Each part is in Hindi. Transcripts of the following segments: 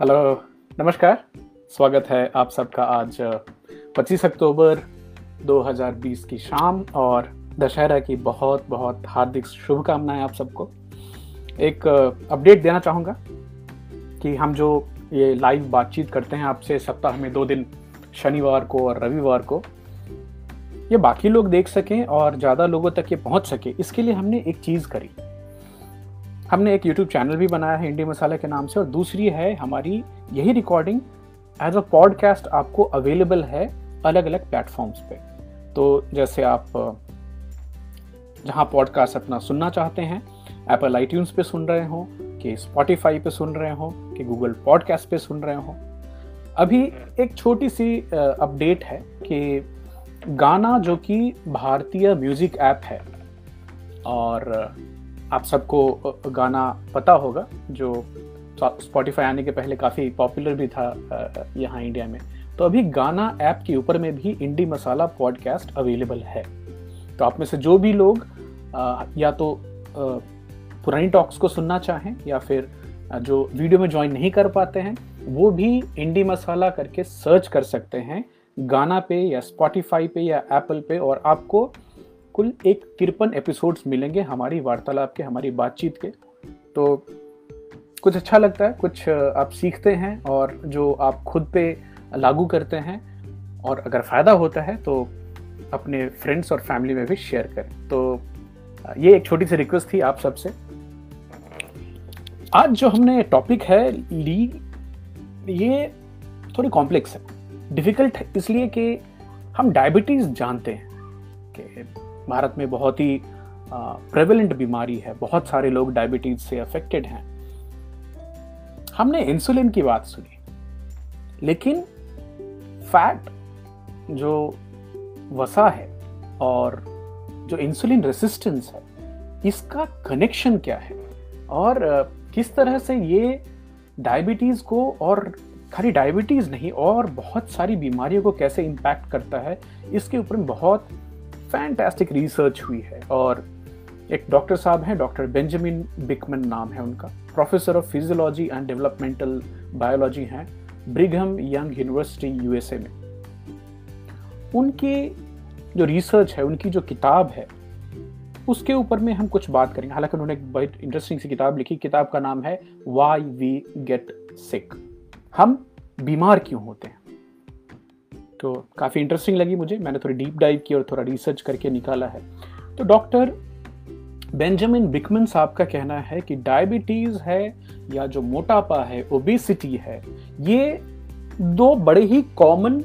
हेलो, नमस्कार। स्वागत है आप सबका आज 25 अक्टूबर 2020 की शाम और दशहरा की बहुत बहुत हार्दिक शुभकामनाएँ आप सबको। एक अपडेट देना चाहूँगा कि हम जो ये लाइव बातचीत करते हैं आपसे सप्ताह में दो दिन, शनिवार को और रविवार को, ये बाकी लोग देख सकें और ज़्यादा लोगों तक ये पहुँच सके। इसके लिए हमने एक चीज़ करी। हमने एक यूट्यूब चैनल भी बनाया है इंडी मसाला के नाम से, और दूसरी है हमारी यही रिकॉर्डिंग एज अ पॉडकास्ट आपको अवेलेबल है अलग अलग प्लेटफॉर्म्स पे। तो जैसे आप जहाँ पॉडकास्ट अपना सुनना चाहते हैं एप्पल आई पे सुन रहे हो, कि स्पॉटिफाई पे सुन रहे हो, कि गूगल पॉडकास्ट पे सुन रहे हो। अभी एक छोटी सी अपडेट है कि गाना जो कि भारतीय म्यूज़िक ऐप है, और आप सबको गाना पता होगा, जो स्पॉटिफाई आने के पहले काफ़ी पॉपुलर भी था यहाँ इंडिया में। तो अभी गाना ऐप के ऊपर में भी इंडी मसाला पॉडकास्ट अवेलेबल है। तो आप में से जो भी लोग या तो पुरानी टॉक्स को सुनना चाहें, या फिर जो वीडियो में ज्वाइन नहीं कर पाते हैं, वो भी इंडी मसाला करके सर्च कर सकते हैं। गाना पे या स्पॉटिफाई पे या एप्पल पे, और आपको कुल एक तिरपन एपिसोड्स मिलेंगे हमारी वार्तालाप के, हमारी बातचीत के। तो कुछ अच्छा लगता है, कुछ आप सीखते हैं और जो आप खुद पे लागू करते हैं और अगर फ़ायदा होता है तो अपने फ्रेंड्स और फैमिली में भी शेयर करें। तो ये एक छोटी सी रिक्वेस्ट थी आप सबसे। आज जो हमने टॉपिक है, ली, ये थोड़ी कॉम्प्लेक्स है। डिफ़िकल्ट इसलिए कि हम डायबिटीज़ जानते हैं कि भारत में बहुत ही प्रेवलेंट बीमारी है। बहुत सारे लोग डायबिटीज़ से अफेक्टेड हैं। हमने इंसुलिन की बात सुनी। लेकिन फैट जो वसा है और जो इंसुलिन रेसिस्टेंस है, इसका कनेक्शन क्या है? और किस तरह से ये डायबिटीज़ को और खाली डायबिटीज़ नहीं, और बहुत सारी बीमारियों को कैसे इम्पैक्ट करता है, इसके ऊपर बहुत फैंटास्टिक रिसर्च हुई है और एक डॉक्टर साहब हैं डॉक्टर बेंजामिन बिकमन नाम है उनका। Professor of physiology and developmental biology हैं ब्रिघम यंग यूनिवर्सिटी यूएसए में। उनकी जो रिसर्च है, उनकी जो किताब है, उसके ऊपर में हम कुछ बात करेंगे। हालाँकि उन्होंने एक बहुत इंटरेस्टिंग सी किताब लिखी। किताब का नाम है वाई वी गेट सिक हम बीमार क्यों होते हैं? तो काफ़ी इंटरेस्टिंग लगी मुझे। मैंने थोड़ी डीप डाइव की और थोड़ा रिसर्च करके निकाला है। तो डॉक्टर बेंजामिन बिकमन साहब का कहना है कि डायबिटीज़ है या जो मोटापा है ओबेसिटी है, ये दो बड़े ही कॉमन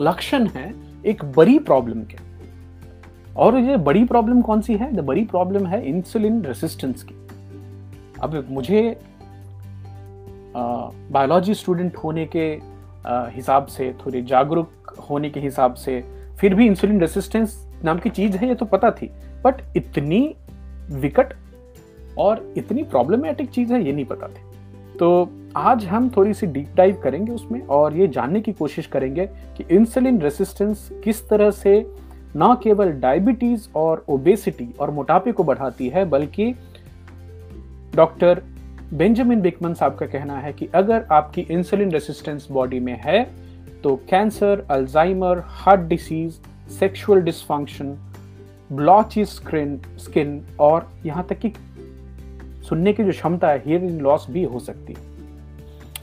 लक्षण हैं एक बड़ी प्रॉब्लम के। और ये बड़ी प्रॉब्लम कौन सी है? द बड़ी प्रॉब्लम है इंसुलिन रेसिस्टेंस की। अब मुझे बायोलॉजी स्टूडेंट होने के हिसाब से, थोड़ी जागरूक होने के हिसाब से, फिर भी इंसुलिन रेसिस्टेंस नाम की चीज़ है, ये तो पता थी। बट इतनी विकट और इतनी प्रॉब्लमेटिक चीज़ है, ये नहीं पता थी। तो आज हम थोड़ी सी डीप डाइव करेंगे उसमें और ये जानने की कोशिश करेंगे कि इंसुलिन रेसिस्टेंस किस तरह से न केवल डायबिटीज़ और ओबेसिटी और मोटापे को बढ़ाती है, बल्कि डॉक्टर बेंजामिन बिकमन साहब का कहना है कि अगर आपकी इंसुलिन रेसिस्टेंस बॉडी में है तो cancer Alzheimer heart disease sexual dysfunction blotchy screen skin और यहाँ तक कि सुनने की जो क्षमता है हियरिंग लॉस भी हो सकती है।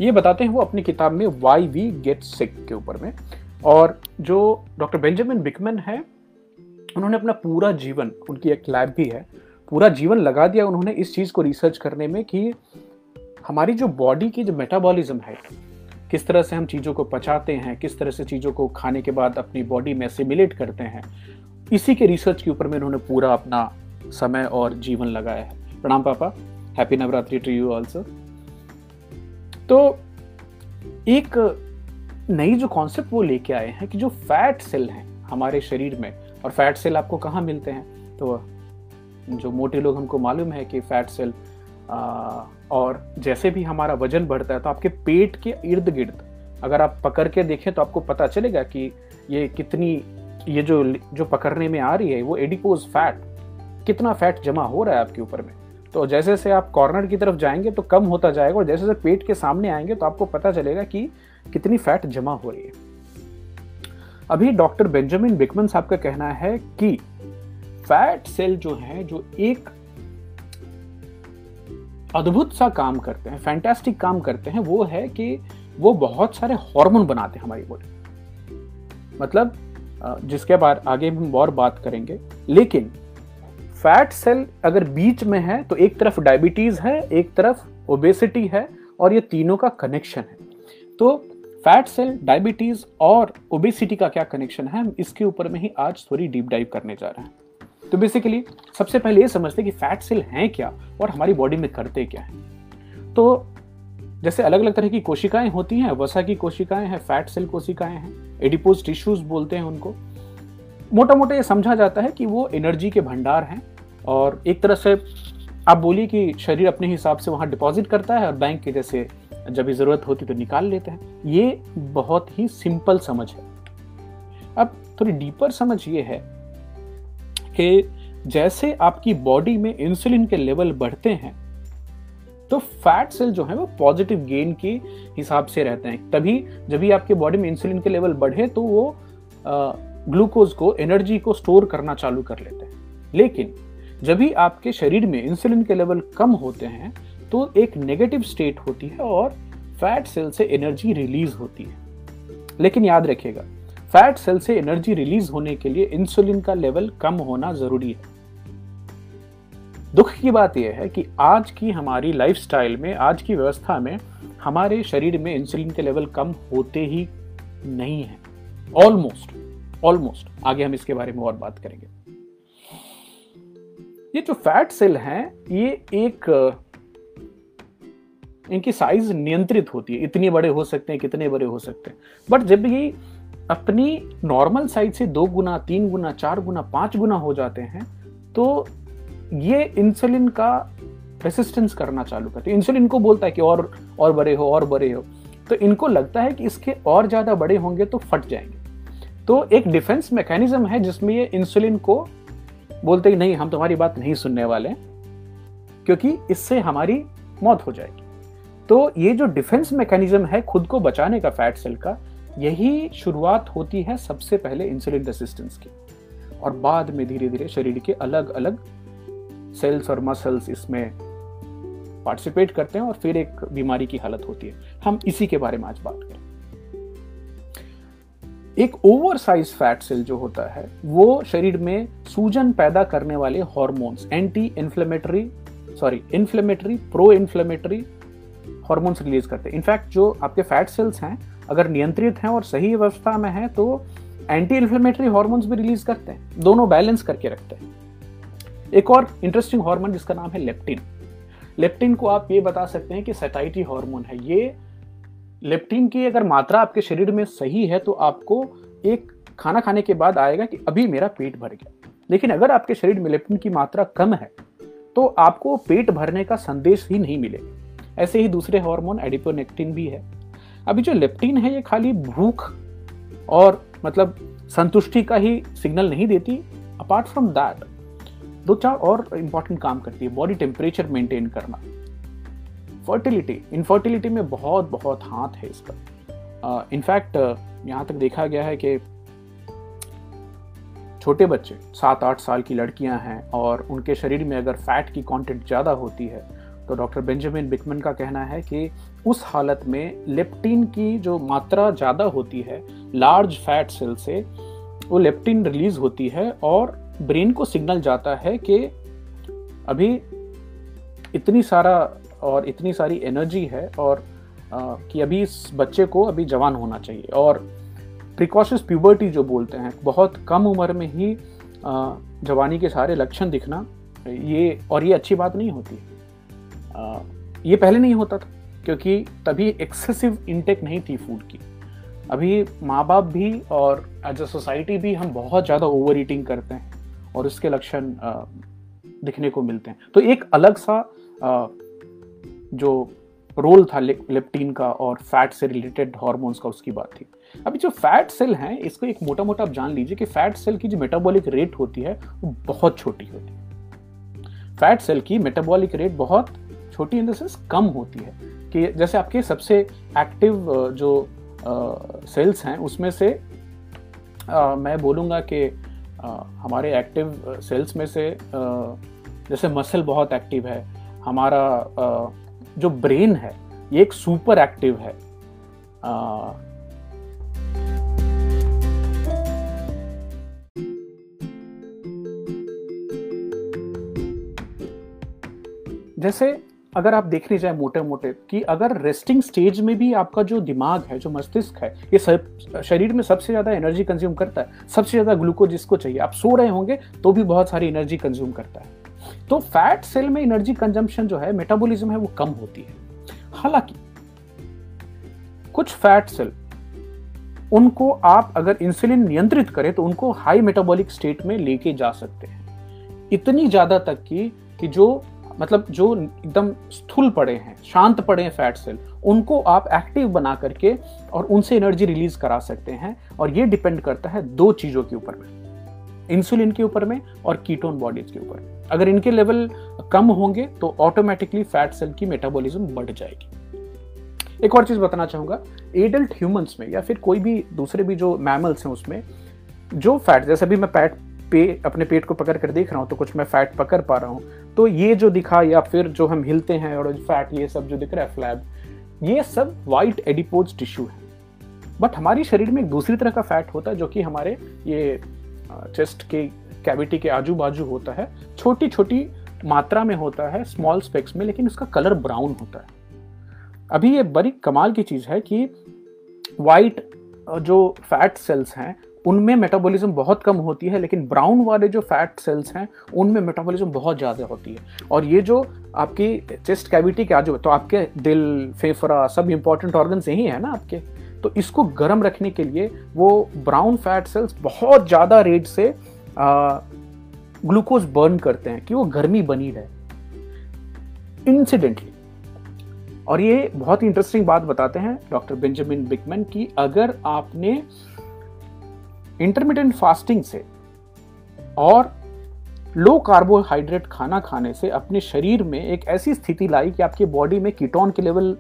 ये बताते हैं वो अपनी किताब में वाई वी गेट सिक के ऊपर में। और जो डॉक्टर बेंजामिन बिकमन है, उन्होंने अपना पूरा जीवन, उनकी एक लैब भी है पूरा जीवन लगा दिया उन्होंने इस चीज़ को रिसर्च करने में कि हमारी जो बॉडी की जो मेटाबॉलिज्म है, किस तरह से हम चीज़ों को पचाते हैं, किस तरह से चीज़ों को खाने के बाद अपनी बॉडी में सिमिलेट करते हैं, इसी के रिसर्च के ऊपर में उन्होंने पूरा अपना समय और जीवन लगाया है। प्रणाम पापा happy Navratri to you also तो एक नई जो कॉन्सेप्ट वो लेके आए हैं कि जो फैट सेल हैं हमारे शरीर में, और फैट सेल आपको कहाँ मिलते हैं? तो जो मोटे लोग हमको मालूम है कि फैट सेल आ, और जैसे भी हमारा वज़न बढ़ता है तो आपके पेट के इर्द गिर्द अगर आप पकड़ के देखें तो आपको पता चलेगा कि ये कितनी ये जो जो पकड़ने में आ रही है वो एडिपोज फैट कितना फैट जमा हो रहा है आपके ऊपर में। तो जैसे जैसे आप कॉर्नर की तरफ़ जाएँगे तो कम होता जाएगा और जैसे जैसे पेट के सामने आएँगे तो आपको पता चलेगा कि कितनी फैट जमा हो रही है। अभी डॉक्टर बेंजामिन बिकमन साहब का कहना है कि फैट सेल जो है, जो एक अद्भुत सा काम करते हैं, फैंटास्टिक काम करते हैं, वो है कि वो बहुत सारे हार्मोन बनाते हैं हमारी बॉडी। मतलब जिसके बाद आगे हम और बात करेंगे, लेकिन फैट सेल अगर बीच में है तो एक तरफ़ डायबिटीज़ है, एक तरफ़ ओबेसिटी है, और ये तीनों का कनेक्शन है। तो फैट सेल, डायबिटीज़ और ओबेसिटी का क्या कनेक्शन है, हम इसके ऊपर में ही आज थोड़ी डीप डाइव करने जा रहे हैं। तो बेसिकली सबसे पहले ये समझते कि फैट सेल हैं क्या और हमारी बॉडी में करते क्या है। तो जैसे अलग अलग तरह की कोशिकाएँ होती हैं, वसा की कोशिकाएँ हैं फैट सेल कोशिकाएँ हैं एडिपोज टिश्यूज बोलते हैं उनको। मोटा मोटा ये समझा जाता है कि वो एनर्जी के भंडार हैं और एक तरह से आप बोलिए कि शरीर अपने हिसाब से वहाँ डिपॉजिट करता है और बैंक के जैसे जब भी ज़रूरत होती तो निकाल लेते हैं। ये बहुत ही सिंपल समझ है। अब थोड़ी डीपर समझ ये है कि जैसे आपकी बॉडी में इंसुलिन के लेवल बढ़ते हैं तो फैट सेल जो है वो पॉजिटिव गेन के हिसाब से रहते हैं। तभी जब भी आपके बॉडी में इंसुलिन के लेवल बढ़े तो वो ग्लूकोज को एनर्जी को स्टोर करना चालू कर लेते हैं। लेकिन जब भी आपके शरीर में इंसुलिन के लेवल कम होते हैं तो एक नेगेटिव स्टेट होती है और फैट सेल से एनर्जी रिलीज़ होती है। लेकिन याद रखिएगा फैट सेल से एनर्जी रिलीज़ होने के लिए इंसुलिन का लेवल कम होना ज़रूरी है। दुख की बात यह है कि आज की हमारी लाइफस्टाइल में, आज की व्यवस्था में हमारे शरीर में इंसुलिन के लेवल कम होते ही नहीं है। ऑलमोस्ट ऑलमोस्ट आगे हम इसके बारे में और बात करेंगे। ये जो फैट सेल हैं, ये एक, इनकी साइज़ नियंत्रित होती है। इतने बड़े हो सकते हैं, कितने बड़े हो सकते हैं। बट जब ये अपनी नॉर्मल साइज़ से दो गुना, तीन गुना, चार गुना, पाँच गुना हो जाते हैं तो ये इंसुलिन का रेसिस्टेंस करना चालू करते हैं। इंसुलिन को बोलता है कि और और बड़े हो, और बड़े हो। तो इनको लगता है कि इसके और ज़्यादा बड़े होंगे तो फट जाएँगे। तो एक डिफेंस मैकेनिज्म है जिसमें ये इंसुलिन को बोलते ही नहीं, हम तुम्हारी बात नहीं सुनने वाले, क्योंकि इससे हमारी मौत हो जाएगी। तो ये जो डिफेंस मैकेनिज्म है खुद को बचाने का फैट सेल का यही शुरुआत होती है सबसे पहले इंसुलिन रेसिस्टेंस की। और बाद में धीरे धीरे शरीर के अलग अलग सेल्स और मसल्स इसमें पार्टिसिपेट करते हैं और फिर एक बीमारी की हालत होती है। हम इसी के बारे में आज बात करें एक ओवर साइज़ फैट सेल जो होता है, वो शरीर में सूजन पैदा करने वाले hormones anti inflammatory sorry inflammatory pro inflammatory hormones release करते हैं। इनफैक्ट जो आपके फैट सेल्स हैं अगर नियंत्रित हैं और सही अवस्था में हैं तो एंटी इन्फ्लेमेटरी हॉर्मोन्स भी रिलीज़ करते हैं। दोनों बैलेंस करके रखते हैं। एक और इंटरेस्टिंग हार्मोन जिसका नाम है लेप्टिन लेप्टिन को आप ये बता सकते हैं कि सेटाइटी हार्मोन है। ये लेप्टिन की अगर मात्रा आपके शरीर में सही है तो आपको एक खाना खाने के बाद आएगा कि अभी मेरा पेट भर गया। लेकिन अगर आपके शरीर में लेप्टिन की मात्रा कम है तो आपको पेट भरने का संदेश ही नहीं मिलेगा ऐसे ही दूसरे हार्मोन एडिपोनेक्टिन भी है। अभी जो लेप्टिन है ये खाली भूख और मतलब संतुष्टि का ही सिग्नल नहीं देती अपार्ट फ्रॉम दैट दो चार और इंपॉर्टेंट काम करती है बॉडी टेम्परेचर मेंटेन करना। फर्टिलिटी इनफर्टिलिटी में बहुत बहुत हाथ है इसका। इनफैक्ट uh, यहाँ तक देखा गया है कि छोटे बच्चे सात आठ साल की लड़कियाँ हैं और उनके शरीर में अगर फैट की कंटेंट ज़्यादा होती है तो डॉक्टर बेंजामिन बिकमन का कहना है कि उस हालत में लेप्टिन की जो मात्रा ज़्यादा होती है लार्ज फैट सेल से वो लेप्टिन रिलीज़ होती है और ब्रेन को सिग्नल जाता है कि अभी इतनी सारा और इतनी सारी एनर्जी है और आ, कि अभी इस बच्चे को अभी जवान होना चाहिए। और प्रिकॉशस प्यूबर्टी जो बोलते हैं बहुत कम उम्र में ही आ, जवानी के सारे लक्षण दिखना ये और ये अच्छी बात नहीं होती। आ, ये पहले नहीं होता था। क्योंकि तभी एक्सेसिव इंटेक नहीं थी फ़ूड की। अभी माँ बाप भी और एज अ सोसाइटी भी हम बहुत ज़्यादा ओवर ईटिंग करते हैं और उसके लक्षण दिखने को मिलते हैं। तो एक अलग सा जो रोल था लेप्टीन का और फैट से रिलेटेड हॉर्मोन्स का उसकी बात थी। अभी जो फैट सेल हैं, इसको एक मोटा मोटा आप जान लीजिए कि फैट सेल की जो मेटाबॉलिक रेट होती है, वो बहुत छोटी होती है। फैट सेल की मेटाबॉलिक रेट बहुत छोटी इन द कम होती है। कि जैसे आपके सबसे एक्टिव जो सेल्स हैं उसमें से आ, मैं बोलूँगा कि हमारे एक्टिव सेल्स में से आ, जैसे मसल बहुत एक्टिव है हमारा आ, जो ब्रेन है ये एक सुपर एक्टिव है। आ, जैसे अगर आप देखने जाए मोटे मोटे कि अगर रेस्टिंग स्टेज में भी आपका जो दिमाग है, जो मस्तिष्क है, ये सब, शरीर में सबसे ज़्यादा एनर्जी कंज्यूम करता है, सबसे ज़्यादा ग्लूकोज जिसको चाहिए, आप सो रहे होंगे तो भी बहुत सारी एनर्जी कंज्यूम करता है। तो फैट सेल में एनर्जी कंजम्पशन जो है मेटाबॉलिज्म है, वो कम होती है। हालाँकि, कुछ फैट सेल उनको आप अगर इंसुलिन नियंत्रित करें तो उनको हाई मेटाबॉलिक स्टेट में लेके जा सकते हैं। इतनी ज़्यादा तक की, कि जो मतलब जो एकदम स्थूल पड़े हैं, शांत पड़े हैं फैट सेल उनको आप एक्टिव बना करके और उनसे एनर्जी रिलीज़ करा सकते हैं और ये डिपेंड करता है दो चीज़ों के ऊपर में इंसुलिन के ऊपर में और कीटोन बॉडीज के ऊपर अगर इनके लेवल कम होंगे तो ऑटोमेटिकली फैट सेल की मेटाबॉलिज्म बढ़ जाएगी। एक और चीज़ बताना चाहूँगा एडल्ट ह्यूमंस में या फिर कोई भी दूसरे भी जो मैमल्स हैं उसमें, जो फैट जैसे अभी मैं पैट पे, अपने पेट को पकड़ कर देख रहा हूँ तो कुछ मैं फैट पकड़ पा रहा हूँ। तो ये जो दिखा या फिर जो हम हिलते हैं और फैट ये सब जो दिख रहा है फ्लैब ये सब वाइट एडिपोज टिश्यू है। बट हमारी शरीर में एक दूसरी तरह का फैट होता है, जो कि हमारे ये चेस्ट के कैविटी के आजू बाजू होता है। छोटी छोटी मात्रा में होता है स्मॉल स्पेक्स में, लेकिन उसका कलर ब्राउन होता है। अभी ये बड़ी कमाल की चीज़ है कि वाइट जो फैट सेल्स हैं उनमें मेटाबॉलिज्म बहुत कम होती है, लेकिन ब्राउन वाले जो फैट सेल्स हैं, उनमें मेटाबॉलिज्म बहुत ज़्यादा होती है। और ये जो आपकी चेस्ट कैविटी के आजू तो आपके दिल, फेफड़ा, सब इंपॉर्टेंट ऑर्गन्स यही है ना आपके। तो इसको गर्म रखने के लिए वो ब्राउन फैट सेल्स बहुत ज़्यादा रेट से ग्लूकोज बर्न करते हैं कि वो गर्मी बनी रहे। इंसिडेंटली और ये बहुत ही इंटरेस्टिंग बात बताते हैं डॉक्टर बेंजामिन बिकमैन की, अगर आपने इंटरमीडियंट फास्टिंग से और लो कार्बोहाइड्रेट खाना खाने से अपने शरीर में एक ऐसी स्थिति लाई कि आपकी बॉडी में कीटोन के लेवल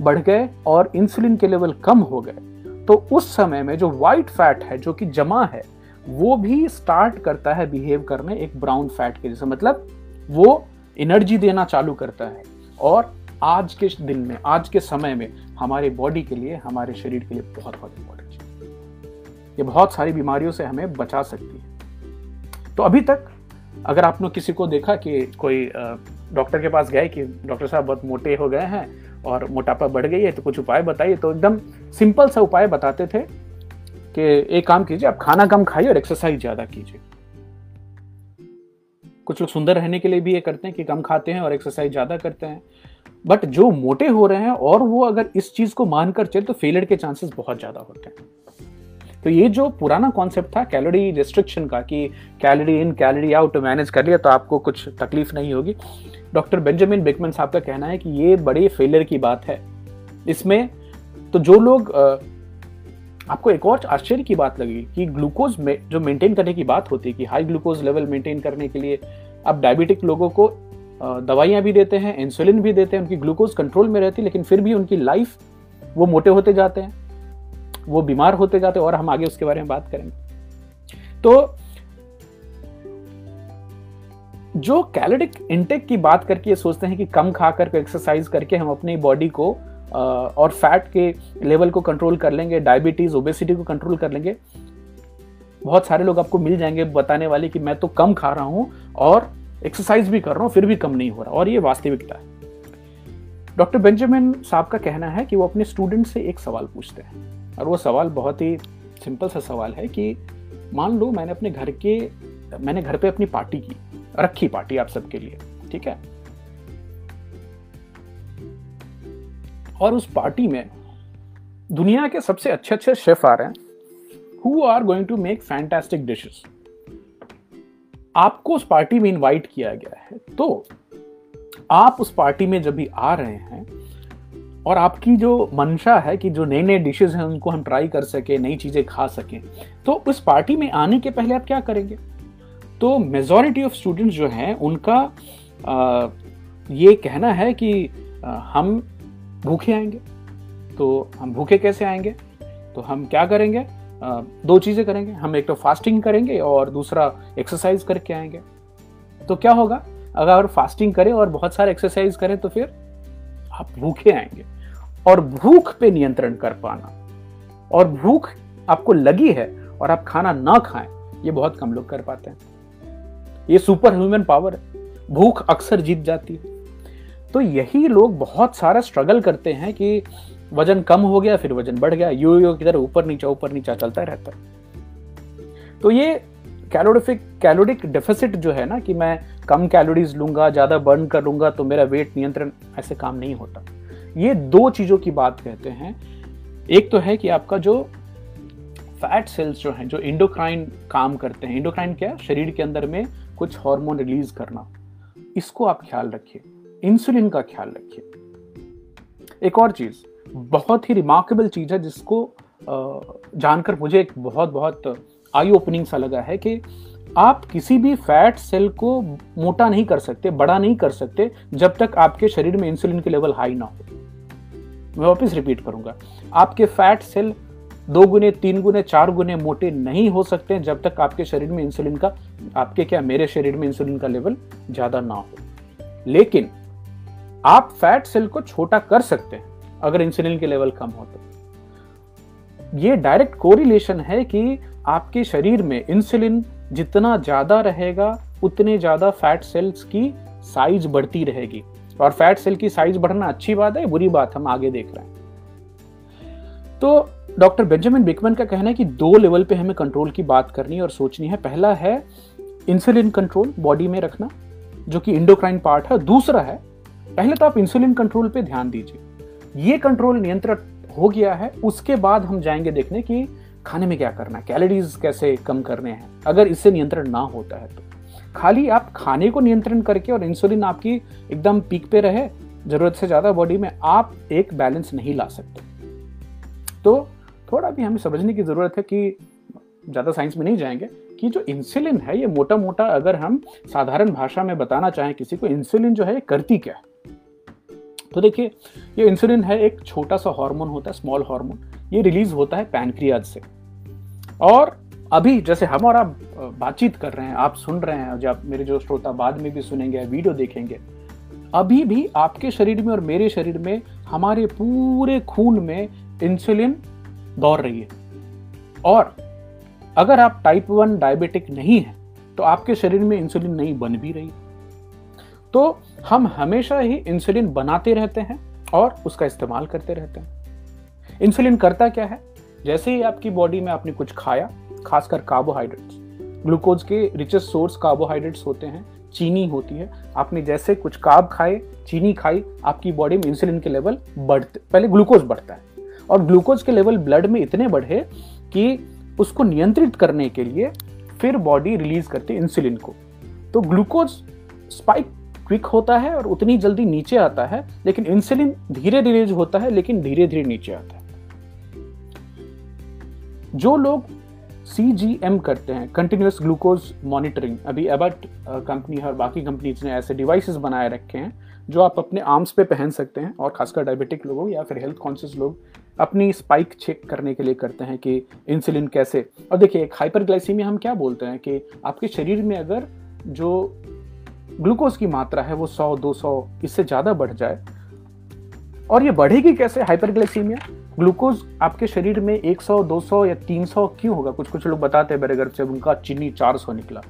बढ़ गए और इंसुलिन के लेवल कम हो गए। तो उस समय में जो व्हाइट फैट है, जो कि जमा है, वो भी स्टार्ट करता है बिहेव करने एक ब्राउन फैट के जैसे। मतलब वो एनर्जी देना चालू करता है और आज के दिन में, आज के समय में हमारे बॉडी के लिए, हमारे शरीर के लिए बहुत बहुत इंपॉर्टेंट ये बहुत सारी बीमारियों से हमें बचा सकती है। तो अभी तक अगर आपने किसी को देखा कि कोई डॉक्टर के पास गए कि डॉक्टर साहब बहुत मोटे हो गए हैं और मोटापा बढ़ गई है तो कुछ उपाय बताइए। तो एकदम सिंपल सा उपाय बताते थे कि एक काम कीजिए, आप खाना कम खाइए और एक्सरसाइज ज़्यादा कीजिए। कुछ लोग सुंदर रहने के लिए भी ये करते हैं कि कम खाते हैं और एक्सरसाइज ज़्यादा करते हैं। बट जो मोटे हो रहे हैं और वो अगर इस चीज़ को मानकर चले तो फेलियर के चांसेस बहुत ज़्यादा होते हैं। तो ये जो पुराना कॉन्सेप्ट था कैलोरी रिस्ट्रिक्शन का कि calorie in calorie out manage कर लिया तो आपको कुछ तकलीफ़ नहीं होगी। डॉक्टर बेंजामिन बेकमन साहब का कहना है कि ये बड़े फेलियर की बात है। इसमें तो जो लोग आपको एक और आश्चर्य की बात लगी कि ग्लूकोज में, जो मेंटेन करने की बात होती है कि हाई ग्लूकोज लेवल मेंटेन करने के लिए आप डायबिटिक लोगों को दवाइयाँ भी देते हैं इंसुलिन भी देते हैं, उनकी ग्लूकोज कंट्रोल में रहती है, लेकिन फिर भी उनकी लाइफ वो मोटे होते जाते हैं। वो बीमार होते जाते और हम आगे उसके बारे में बात करेंगे। तो जो कैलोरिक इंटेक की बात करके ये सोचते हैं कि कम खा करके एक्सरसाइज करके हम अपनी बॉडी को और फैट के लेवल को कंट्रोल कर लेंगे डायबिटीज़ ओबेसिटी को कंट्रोल कर लेंगे, बहुत सारे लोग आपको मिल जाएँगे बताने वाले कि मैं तो कम खा रहा हूँ और एक्सरसाइज भी कर रहा हूँ, फिर भी कम नहीं हो रहा, और ये वास्तविकता है। डॉक्टर बेंजामिन साहब का कहना है कि वो अपने स्टूडेंट से एक सवाल पूछते हैं। और वो सवाल बहुत ही सिंपल सा सवाल है कि मान लो मैंने अपने घर के, मैंने घर पे अपनी पार्टी की, रखी पार्टी आप सबके लिए, ठीक है? और उस पार्टी में दुनिया के सबसे अच्छे अच्छे शेफ आ रहे हैं who are going to make fantastic dishes आपको उस पार्टी में इनवाइट किया गया है तो आप उस पार्टी में जब भी आ रहे हैं और आपकी जो मंशा है कि जो नए नए डिशेज हैं उनको हम ट्राई कर सके नई चीज़ें खा सकें तो उस पार्टी में आने के पहले आप क्या करेंगे? तो मेजोरिटी ऑफ़ स्टूडेंट्स जो हैं उनका आ, ये कहना है कि आ, हम भूखे आएँगे। तो हम भूखे कैसे आएँगे? तो हम क्या करेंगे? आ, दो चीज़ें करेंगे। हम एक तो फास्टिंग करेंगे और दूसरा एक्सरसाइज करके आएँगे। तो क्या होगा? अगर फास्टिंग करें और बहुत सारे एक्सरसाइज करें तो फिर आप भूखे आएँगे। और भूख पे नियंत्रण कर पाना। और भूख आपको लगी है और आप खाना ना खाएँ, ये बहुत कम लोग कर पाते हैं। ये सुपर ह्यूमन पावर है। भूख अक्सर जीत जाती है। तो यही लोग बहुत सारा स्ट्रगल करते हैं कि वज़न कम हो गया, फिर वज़न बढ़ गया यो यो किधर, ऊपर नीचा ऊपर नीचा चलता रहता है। तो ये कैलोरिफिक कैलोरिक डेफिसिट जो है ना कि मैं कम कैलोरीज लूँगा, ज़्यादा बर्न कर लूँगा तो मेरा वेट नियंत्रण ऐसे काम नहीं होता। ये दो चीज़ों की बात कहते हैं। एक तो है कि आपका जो फैट सेल्स जो हैं, जो इंडोक्राइन काम करते हैं इंडोक्राइन क्या शरीर के अंदर में कुछ हार्मोन रिलीज़ करना। इसको आप ख्याल रखिए इंसुलिन का ख्याल रखिए। एक और चीज़, बहुत ही रिमार्केबल चीज़ है जिसको जानकर मुझे एक बहुत बहुत आई ओपनिंग सा लगा है कि आप किसी भी फैट सेल को मोटा नहीं कर सकते, बड़ा नहीं कर सकते, जब तक आपके शरीर में इंसुलिन के लेवल हाई ना हो। मैं वापस रिपीट करूँगा। आपके फैट सेल दो गुने, तीन गुने, चार गुने मोटे नहीं हो सकते जब तक आपके शरीर में इंसुलिन का, आपके क्या, मेरे शरीर में इंसुलिन का लेवल ज़्यादा ना हो। लेकिन आप फैट सेल को छोटा कर सकते हैं, अगर इंसुलिन के लेवल कम हो तो। ये डायरेक्ट कोरिलेशन है कि आपके शरीर में इंसुलिन जितना ज़्यादा रहेगा, उतने ज़्यादा फैट सेल्स की साइज़ बढ़ती रहेगी। और फैट सेल की साइज़ बढ़ना अच्छी बात है, बुरी बात हम आगे देख रहे हैं। तो डॉक्टर बेंजामिन बिकमन का कहना है कि दो लेवल पे हमें कंट्रोल की बात करनी और सोचनी है। पहला है इंसुलिन कंट्रोल बॉडी में रखना, जो कि इंडोक्राइन पार्ट है। दूसरा है, पहले तो आप इंसुलिन कंट्रोल पे ध्यान दीजिए। ये कंट्रोल नियंत्रण हो गया है, उसके बाद हम जाएँगे देखने की खाने में क्या करना है कैलोरीज कैसे कम करने हैं। अगर इससे नियंत्रण ना होता है तो। खाली आप खाने को नियंत्रण करके और इंसुलिन आपकी एकदम पीक पे रहे, ज़रूरत से ज़्यादा बॉडी में आप एक बैलेंस नहीं ला सकते। तो थोड़ा भी हमें समझने की ज़रूरत है कि ज़्यादा साइंस में नहीं जाएँगे कि जो इंसुलिन है, ये मोटा मोटा अगर हम साधारण भाषा में बताना चाहें किसी को इंसुलिन जो है, ये करती क्या है? तो देखिए, ये इंसुलिन है एक छोटा सा हार्मोन होता है स्मॉल हार्मोन ये रिलीज़ होता है पैनक्रियाज से। और अभी जैसे हम और आप बातचीत कर रहे हैं, आप सुन रहे हैं, जब मेरे जो श्रोता बाद में भी सुनेंगे, वीडियो देखेंगे, अभी भी आपके शरीर में और मेरे शरीर में, हमारे पूरे खून में इंसुलिन दौड़ रही है। और अगर आप टाइप वन डायबिटिक नहीं है तो आपके शरीर में इंसुलिन नहीं बन भी रही। तो हम हमेशा ही इंसुलिन बनाते रहते हैं और उसका इस्तेमाल करते रहते हैं। इंसुलिन करता क्या है? जैसे ही आपकी बॉडी में आपने कुछ खाया खासकर कार्बोहाइड्रेट्स ग्लूकोज के रिचेस्ट सोर्स कार्बोहाइड्रेट्स होते हैं, चीनी होती है। आपने जैसे कुछ कार्ब खाए, चीनी खाई, आपकी बॉडी में इंसुलिन के लेवल बढ़ते, पहले ग्लूकोज बढ़ता है। और ग्लूकोज के लेवल ब्लड में इतने बढ़े कि उसको नियंत्रित करने के लिए फिर बॉडी रिलीज़ करती है इंसुलिन को। तो ग्लूकोज स्पाइक क्विक होता है और उतनी जल्दी नीचे आता है, लेकिन इंसुलिन धीरे धीरे होता है, लेकिन धीरे धीरे नीचे आता है। जो लोग एम करते हैं कंटिन्यूस ग्लूकोज मॉनिटरिंग अभी एबट कंपनी और बाकी कंपनीज़ ने ऐसे डिवाइसेस बनाए रखे हैं, जो आप अपने आर्म्स पे पहन सकते हैं और खासकर डायबिटिक लोगों या फिर हेल्थ कॉन्शियस लोग अपनी स्पाइक चेक करने के लिए करते हैं कि इंसुलिन कैसे। और देखिए, एक हाइपरग्लाइसीमिया हम क्या बोलते हैं कि आपके शरीर में अगर जो ग्लूकोज की मात्रा है वो 100 200 इससे ज़्यादा बढ़ जाए, और ये बढ़ेगी कैसे हाइपरग्लाइसीमिया ग्लूकोज आपके शरीर में 100 200 या 300 क्यों होगा? कुछ कुछ लोग बताते हैं मेरे से, उनका चीनी 400 निकला।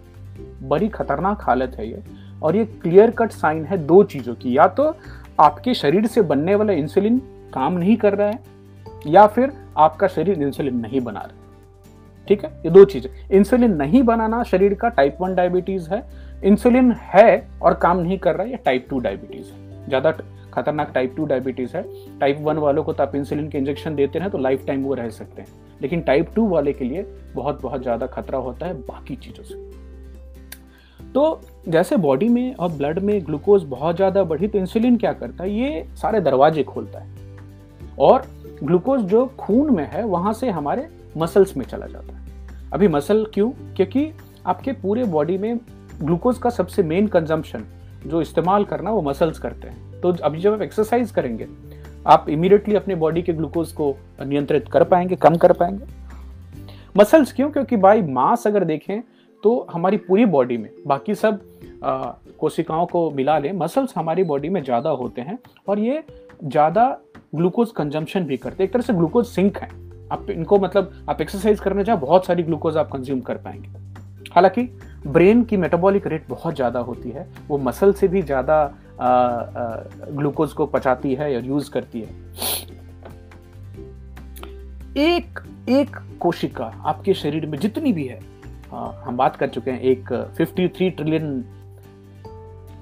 बड़ी खतरनाक हालत है ये। और ये क्लियर कट साइन है दो चीज़ों की। या तो आपके शरीर से बनने वाला इंसुलिन काम नहीं कर रहा है, या फिर आपका शरीर इंसुलिन नहीं बना रहा ठीक है? ये दो चीज़ें। इंसुलिन नहीं बनाना शरीर का टाइप वन डायबिटीज़ है। इंसुलिन है और काम नहीं कर रहा है ये टाइप टू डायबिटीज़ है। ज़्यादा खतरनाक टाइप टू डायबिटीज़ है। टाइप वन वालों को तो आप इंसुलिन के इंजेक्शन देते हैं तो लाइफ टाइम वो रह सकते हैं। लेकिन टाइप टू वाले के लिए बहुत बहुत ज़्यादा खतरा होता है बाकी चीज़ों से। तो जैसे बॉडी में और ब्लड में ग्लूकोज बहुत ज़्यादा बढ़ी तो इंसुलिन क्या करता है? ये सारे दरवाजे खोलता है। और ग्लूकोज जो खून में है, वहाँ से हमारे मसल्स में चला जाता है। अभी मसल क्यों? क्योंकि आपके पूरे बॉडी में ग्लूकोज का सबसे मेन कंजम्पशन जो इस्तेमाल करना वो मसल्स करते हैं। तो अभी जब आप एक्सरसाइज करेंगे आप इमीडिएटली अपने बॉडी के ग्लूकोज को नियंत्रित कर पाएँगे कम कर पाएँगे। मसल्स क्यों? क्योंकि बाई मास अगर देखें तो हमारी पूरी बॉडी में बाकी सब आ, कोशिकाओं को मिला लें मसल्स हमारी बॉडी में ज़्यादा होते हैं और ये ज़्यादा ग्लूकोज कंजम्पशन भी करते हैं। एक तरह से ग्लूकोज सिंक है। आप इनको मतलब आप एक्सरसाइज करने जाए बहुत सारी ग्लूकोज आप कंज्यूम कर पाएँगे। हालाँकि ब्रेन की मेटाबॉलिक रेट बहुत ज़्यादा होती है वो मसल से भी ज़्यादा ग्लूकोज को पचाती है और यूज़ करती है। एक एक कोशिका आपके शरीर में जितनी भी है आ, हम बात कर चुके हैं एक 53 ट्रिलियन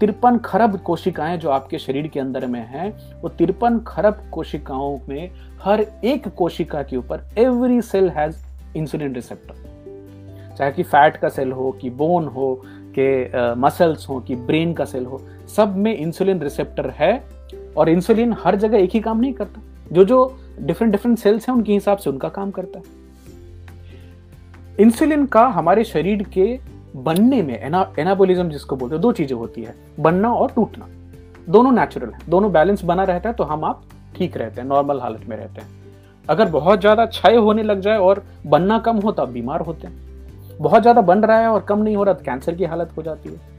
तिरपन खरब कोशिकाएँ जो आपके शरीर के अंदर में हैं वो तिरपन खरब कोशिकाओं में हर एक कोशिका के ऊपर every cell has insulin receptor चाहे कि फैट का सेल हो कि बोन हो कि मसल्स हो कि ब्रेन का सेल हो सब में इंसुलिन रिसेप्टर है और इंसुलिन हर जगह एक ही काम नहीं करता। जो जो डिफरेंट डिफरेंट सेल्स हैं उनके हिसाब से उनका काम करता है। इंसुलिन का हमारे शरीर के बनने में एना, एनाबोलिज्म जिसको बोलते हैं दो चीज़ें होती है बनना और टूटना। दोनों नेचुरल है दोनों बैलेंस बना रहता है तो हम आप ठीक रहते हैं नॉर्मल हालत में रहते हैं। अगर बहुत ज़्यादा क्षय होने लग जाए और बनना कम हो तब बीमार होते हैं। बहुत ज़्यादा बन रहा है और कम नहीं हो रहा तो कैंसर की हालत हो जाती है।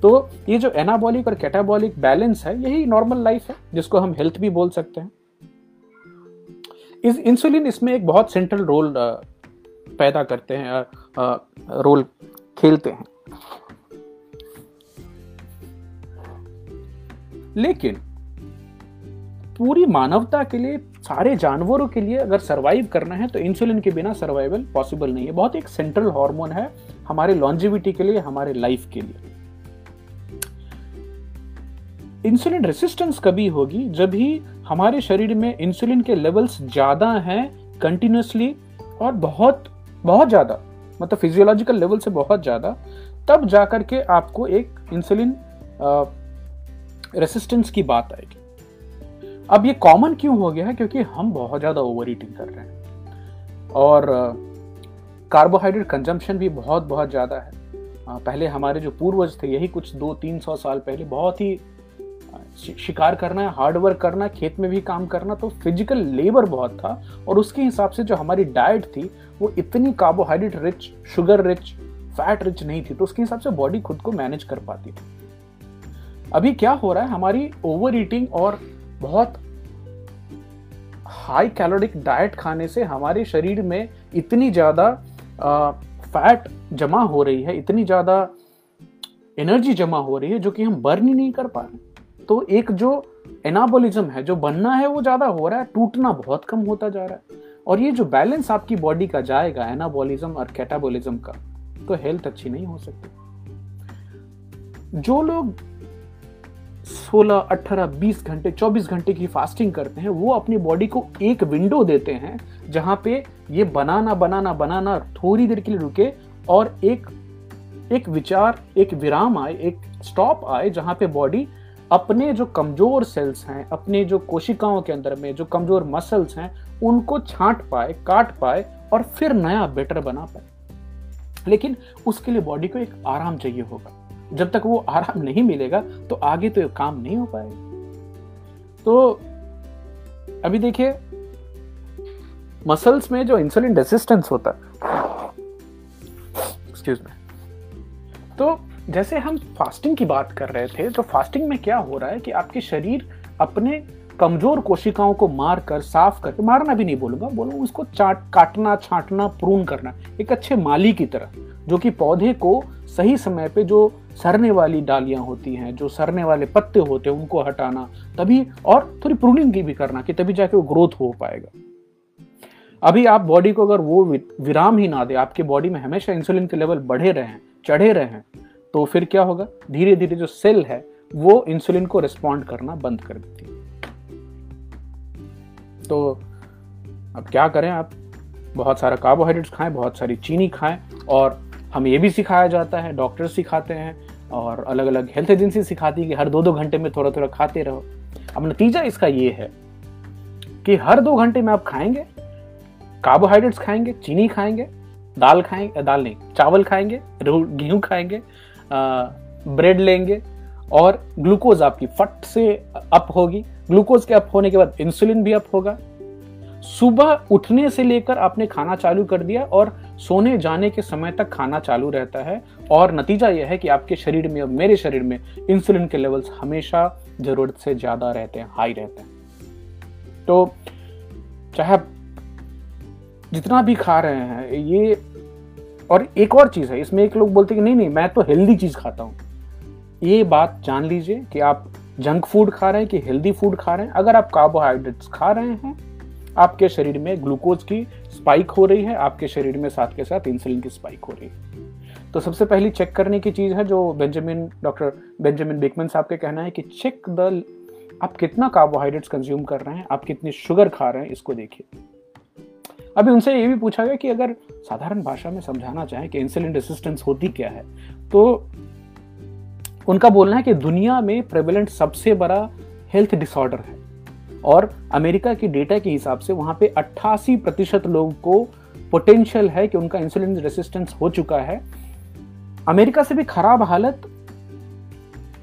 तो ये जो एनाबॉलिक और कैटाबॉलिक बैलेंस है, यही नॉर्मल लाइफ है, जिसको हम हेल्थ भी बोल सकते हैं। इस इंसुलिन इसमें एक बहुत सेंट्रल रोल पैदा करते हैं रोल खेलते हैं। लेकिन पूरी मानवता के लिए सारे जानवरों के लिए अगर सर्वाइव करना है तो इंसुलिन के बिना सर्वाइवल पॉसिबल नहीं है। बहुत एक सेंट्रल हार्मोन है हमारे लॉन्जिविटी के लिए, हमारे लाइफ के लिए। इंसुलिन रेसिस्टेंस कभी होगी, जब ही हमारे शरीर में इंसुलिन के लेवल्स ज़्यादा हैं कंटिन्यूसली और बहुत बहुत ज़्यादा मतलब फिजियोलॉजिकल लेवल से बहुत ज़्यादा, तब जाकर के आपको एक इंसुलिन रेसिस्टेंस की बात आएगी। अब ये कॉमन क्यों हो गया है? क्योंकि हम बहुत ज़्यादा ओवर ईटिंग कर रहे हैं। और कार्बोहाइड्रेट कंजम्पशन भी बहुत बहुत ज़्यादा है। पहले हमारे जो पूर्वज थे, यही कुछ दो, तीन सौ साल पहले बहुत ही शिकार करना है हार्ड वर्क करना, खेत में भी काम करना तो फ़िज़िकल लेबर बहुत था। और उसके हिसाब से जो हमारी डाइट थी, वो इतनी carbohydrate rich sugar rich fat rich नहीं थी तो उसके हिसाब से बॉडी खुद को मैनेज कर पाती थी। अभी क्या हो रहा है? हमारी ओवर ईटिंग और बहुत हाई कैलोरिक डाइट खाने से हमारे शरीर में इतनी ज़्यादा फैट जमा हो रही है, इतनी ज़्यादा एनर्जी जमा हो रही है जो कि हम बर्न ही नहीं कर पा रहे तो एक जो एनाबोलिज्म है, जो बनना है, वो ज़्यादा हो रहा है, टूटना बहुत कम होता जा रहा है। और ये जो बैलेंस आपकी बॉडी का जाएगा एनाबोलिज्म और कैटाबोलिज्म का तो हेल्थ अच्छी नहीं हो सकती। जो लोग 16, 18, 20 घंटे 24 घंटे की फास्टिंग करते हैं वो अपनी बॉडी को एक विंडो देते हैं जहाँ पे ये बनाना बनाना बनाना थोड़ी देर के लिए रुके और एक एक विचार एक विराम आए एक स्टॉप आए जहाँ पे बॉडी अपने जो कमज़ोर सेल्स हैं अपने जो कोशिकाओं के अंदर में जो कमज़ोर मसल्स हैं उनको छांट पाए काट पाए और फिर नया बेटर बना पाए। लेकिन उसके लिए बॉडी को एक आराम चाहिए होगा। जब तक वो आराम नहीं मिलेगा तो आगे तो काम नहीं हो पाएगा। तो अभी देखिए मसल्स में जो इंसुलिन रेसिस्टेंस होता है एक्सक्यूज मी तो जैसे हम फास्टिंग की बात कर रहे थे तो फास्टिंग में क्या हो रहा है कि आपके शरीर अपने कमज़ोर कोशिकाओं को मार कर साफ़ करके, मारना भी नहीं बोलूँगा, बोलूँ उसको चाट, काटना, छांटना प्रून करना, एक अच्छे माली की तरह, जो कि पौधे को सही समय पे जो सरने वाली डालियाँ होती हैं, जो सरने वाले पत्ते होते हैं, उनको हटाना, तभी और थोड़ी प्रूनिंग की भी करना कि तभी जाके वो ग्रोथ हो पाएगा। अभी आप बॉडी को अगर वो विराम ही ना दे, आपके बॉडी में हमेशा इंसुलिन के लेवल बढ़े रहे, चढ़े रहे तो फिर क्या होगा? धीरे धीरे जो सेल है, वो इंसुलिन को रिस्पॉन्ड करना बंद कर देती है। तो अब क्या करें आप? बहुत सारा कार्बोहाइड्रेट्स खाएँ, बहुत सारी चीनी खाएँ और हमें ये भी सिखाया जाता है, डॉक्टर सिखाते हैं और अलग अलग हेल्थ एजेंसी सिखाती है कि हर दो दो घंटे में थोड़ा थोड़ा खाते रहो। अब नतीजा इसका ये है कि हर दो घंटे में आप खाएँगे कार्बोहाइड्रेट्स खाएँगे, चीनी खाएँगे, दाल खाएँगे दाल नहीं, चावल खाएँगे गेहूँ खाएँगे ब्रेड लेंगे और ग्लूकोज आपकी फट से अप होगी। ग्लूकोज के अप होने के बाद इंसुलिन भी अप होगा। सुबह उठने से लेकर आपने खाना चालू कर दिया और सोने जाने के समय तक खाना चालू रहता है और नतीजा यह है कि आपके शरीर में और मेरे शरीर में इंसुलिन के लेवल्स हमेशा ज़रूरत से ज़्यादा रहते हैं हाई रहते हैं। तो चाहे आप जितना भी खा रहे हैं, ये और एक और चीज़ है, इसमें एक लोग बोलते हैं कि नहीं नहीं, मैं तो हेल्दी चीज़ खाता हूँ। ये बात जान लीजिए कि आप जंक फ़ूड खा रहे हैं कि हेल्दी फ़ूड खा रहे हैं। अगर आप कार्बोहाइड्रेट्स खा रहे हैं आपके शरीर में ग्लूकोज की स्पाइक हो रही है, आपके शरीर में साथ के साथ इंसुलिन की स्पाइक हो रही है। तो सबसे पहली चेक करने की चीज़ है जो बेंजामिन डॉक्टर बेंजामिन बेकमन साहब के कहना है कि चेक द आप कितना कार्बोहाइड्रेट्स कंज्यूम कर रहे हैं, आप कितनी शुगर खा रहे हैं, इसको देखिए। अभी उनसे ये भी पूछा गया कि अगर साधारण भाषा में समझाना चाहें कि इंसुलिन रेसिस्टेंस होती क्या है तो उनका बोलना है कि दुनिया में प्रेवलेंट सबसे बड़ा हेल्थ डिसऑर्डर है। और अमेरिका की डेटा के हिसाब से वहाँ पे 88 प्रतिशत लोगों को पोटेंशियल है कि उनका इंसुलिन रेसिस्टेंस हो चुका है। अमेरिका से भी खराब हालत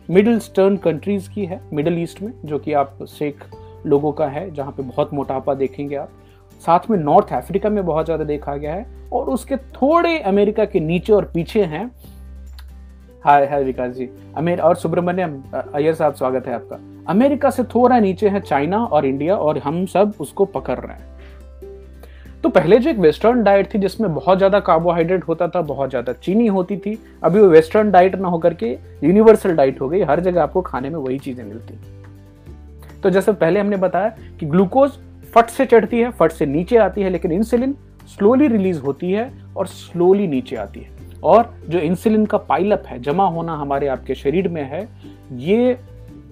मिडिल स्टर्न कंट्रीज़ की है मिडिल ईस्ट में, जो कि आप शेख लोगों का है, जहाँ पे बहुत मोटापा देखेंगे आप। साथ में नॉर्थ अफ्रीका में बहुत ज़्यादा देखा गया है और उसके थोड़े अमेरिका के नीचे और पीछे हैं। हाय हाय विकास जी। अमेर और सुब्रमण्यम अय्यर साहब, स्वागत है आपका। अमेरिका से थोड़ा नीचे है चाइना और इंडिया और हम सब उसको पकड़ रहे हैं। तो पहले जो एक वेस्टर्न डाइट थी जिसमें बहुत ज़्यादा कार्बोहाइड्रेट होता था, बहुत ज़्यादा चीनी होती थी, अभी वो वेस्टर्न डाइट ना होकर के यूनिवर्सल डाइट हो गई, हर जगह आपको खाने में वही चीज़ें मिलती तो जैसे पहले हमने बताया कि ग्लूकोज फट से चढ़ती है, फट से नीचे आती है, लेकिन इंसुलिन स्लोली रिलीज़ होती है और स्लोली नीचे आती है। और जो इंसुलिन का पाइलअप है, जमा होना हमारे आपके शरीर में है, ये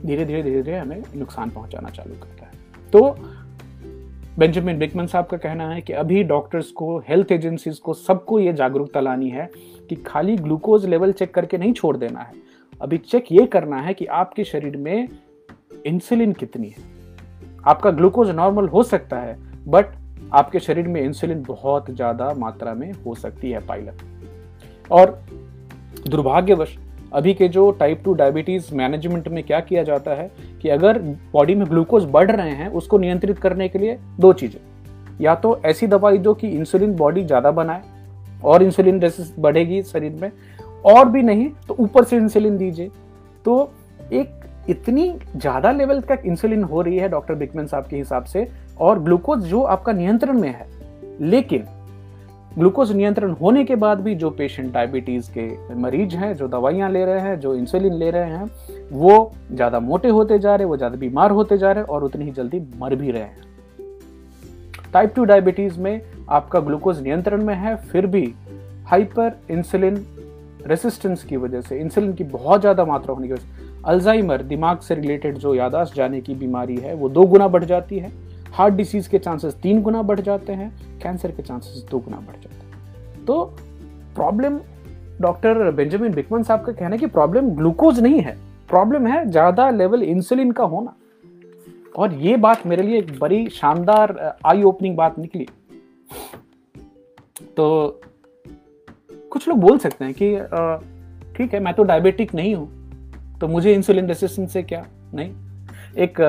धीरे धीरे धीरे धीरे हमें नुकसान पहुंचाना चालू करता है। तो बेंजामिन बिकमन साहब का कहना है कि अभी डॉक्टर्स को, हेल्थ एजेंसीज को सबको ये जागरूकता लानी है कि खाली ग्लूकोज लेवल चेक करके नहीं छोड़ देना है। अभी चेक ये करना है कि आपके शरीर में इंसुलिन कितनी है। आपका ग्लूकोज नॉर्मल हो सकता है, बट आपके शरीर में इंसुलिन बहुत ज़्यादा मात्रा में हो सकती है पाइलट और दुर्भाग्यवश अभी के जो टाइप टू डायबिटीज़ मैनेजमेंट में क्या किया जाता है कि अगर बॉडी में ग्लूकोज बढ़ रहे हैं, उसको नियंत्रित करने के लिए दो चीज़ें। या तो ऐसी दवाई दो कि इंसुलिन बॉडी ज़्यादा बनाए और इंसुलिन बढ़ेगी शरीर में, और भी नहीं तो ऊपर से इंसुलिन दीजिए। तो एक इतनी ज़्यादा लेवल तक इंसुलिन हो रही है डॉक्टर बिकमन साहब के हिसाब से, और ग्लूकोज जो आपका नियंत्रण में है, लेकिन ग्लूकोज नियंत्रण होने के बाद भी जो पेशेंट डायबिटीज़ के मरीज़ हैं, जो दवाइयाँ ले रहे हैं, जो इंसुलिन ले रहे हैं, वो ज़्यादा मोटे होते जा रहे वो ज़्यादा बीमार होते जा रहे और उतनी ही जल्दी मर भी रहे हैं। टाइप टू डायबिटीज़ में आपका ग्लूकोज नियंत्रण में है, फिर भी हाइपर इंसुलिन रेसिस्टेंस की वजह से इंसुलिन की बहुत ज़्यादा मात्रा होने की वजह से अल्जाइमर दिमाग से रिलेटेड जो यादाश्त जाने की बीमारी है, वो दो गुना बढ़ जाती है। हार्ट डिसीज के चांसेस तीन गुना बढ़ जाते हैं, कैंसर के चांसेस दो गुना बढ़ जाते हैं। तो प्रॉब्लम, डॉक्टर बेंजामिन बिकमन साहब का कहना है कि प्रॉब्लम ग्लूकोज नहीं है, प्रॉब्लम है ज़्यादा लेवल इंसुलिन का होना। और ये बात मेरे लिए एक बड़ी शानदार आई ओपनिंग बात निकली। तो कुछ लोग बोल सकते हैं कि ठीक है, मैं तो डायबिटिक नहीं हूँ तो मुझे इंसुलिन रेसिस्टेंस से क्या? नहीं। एक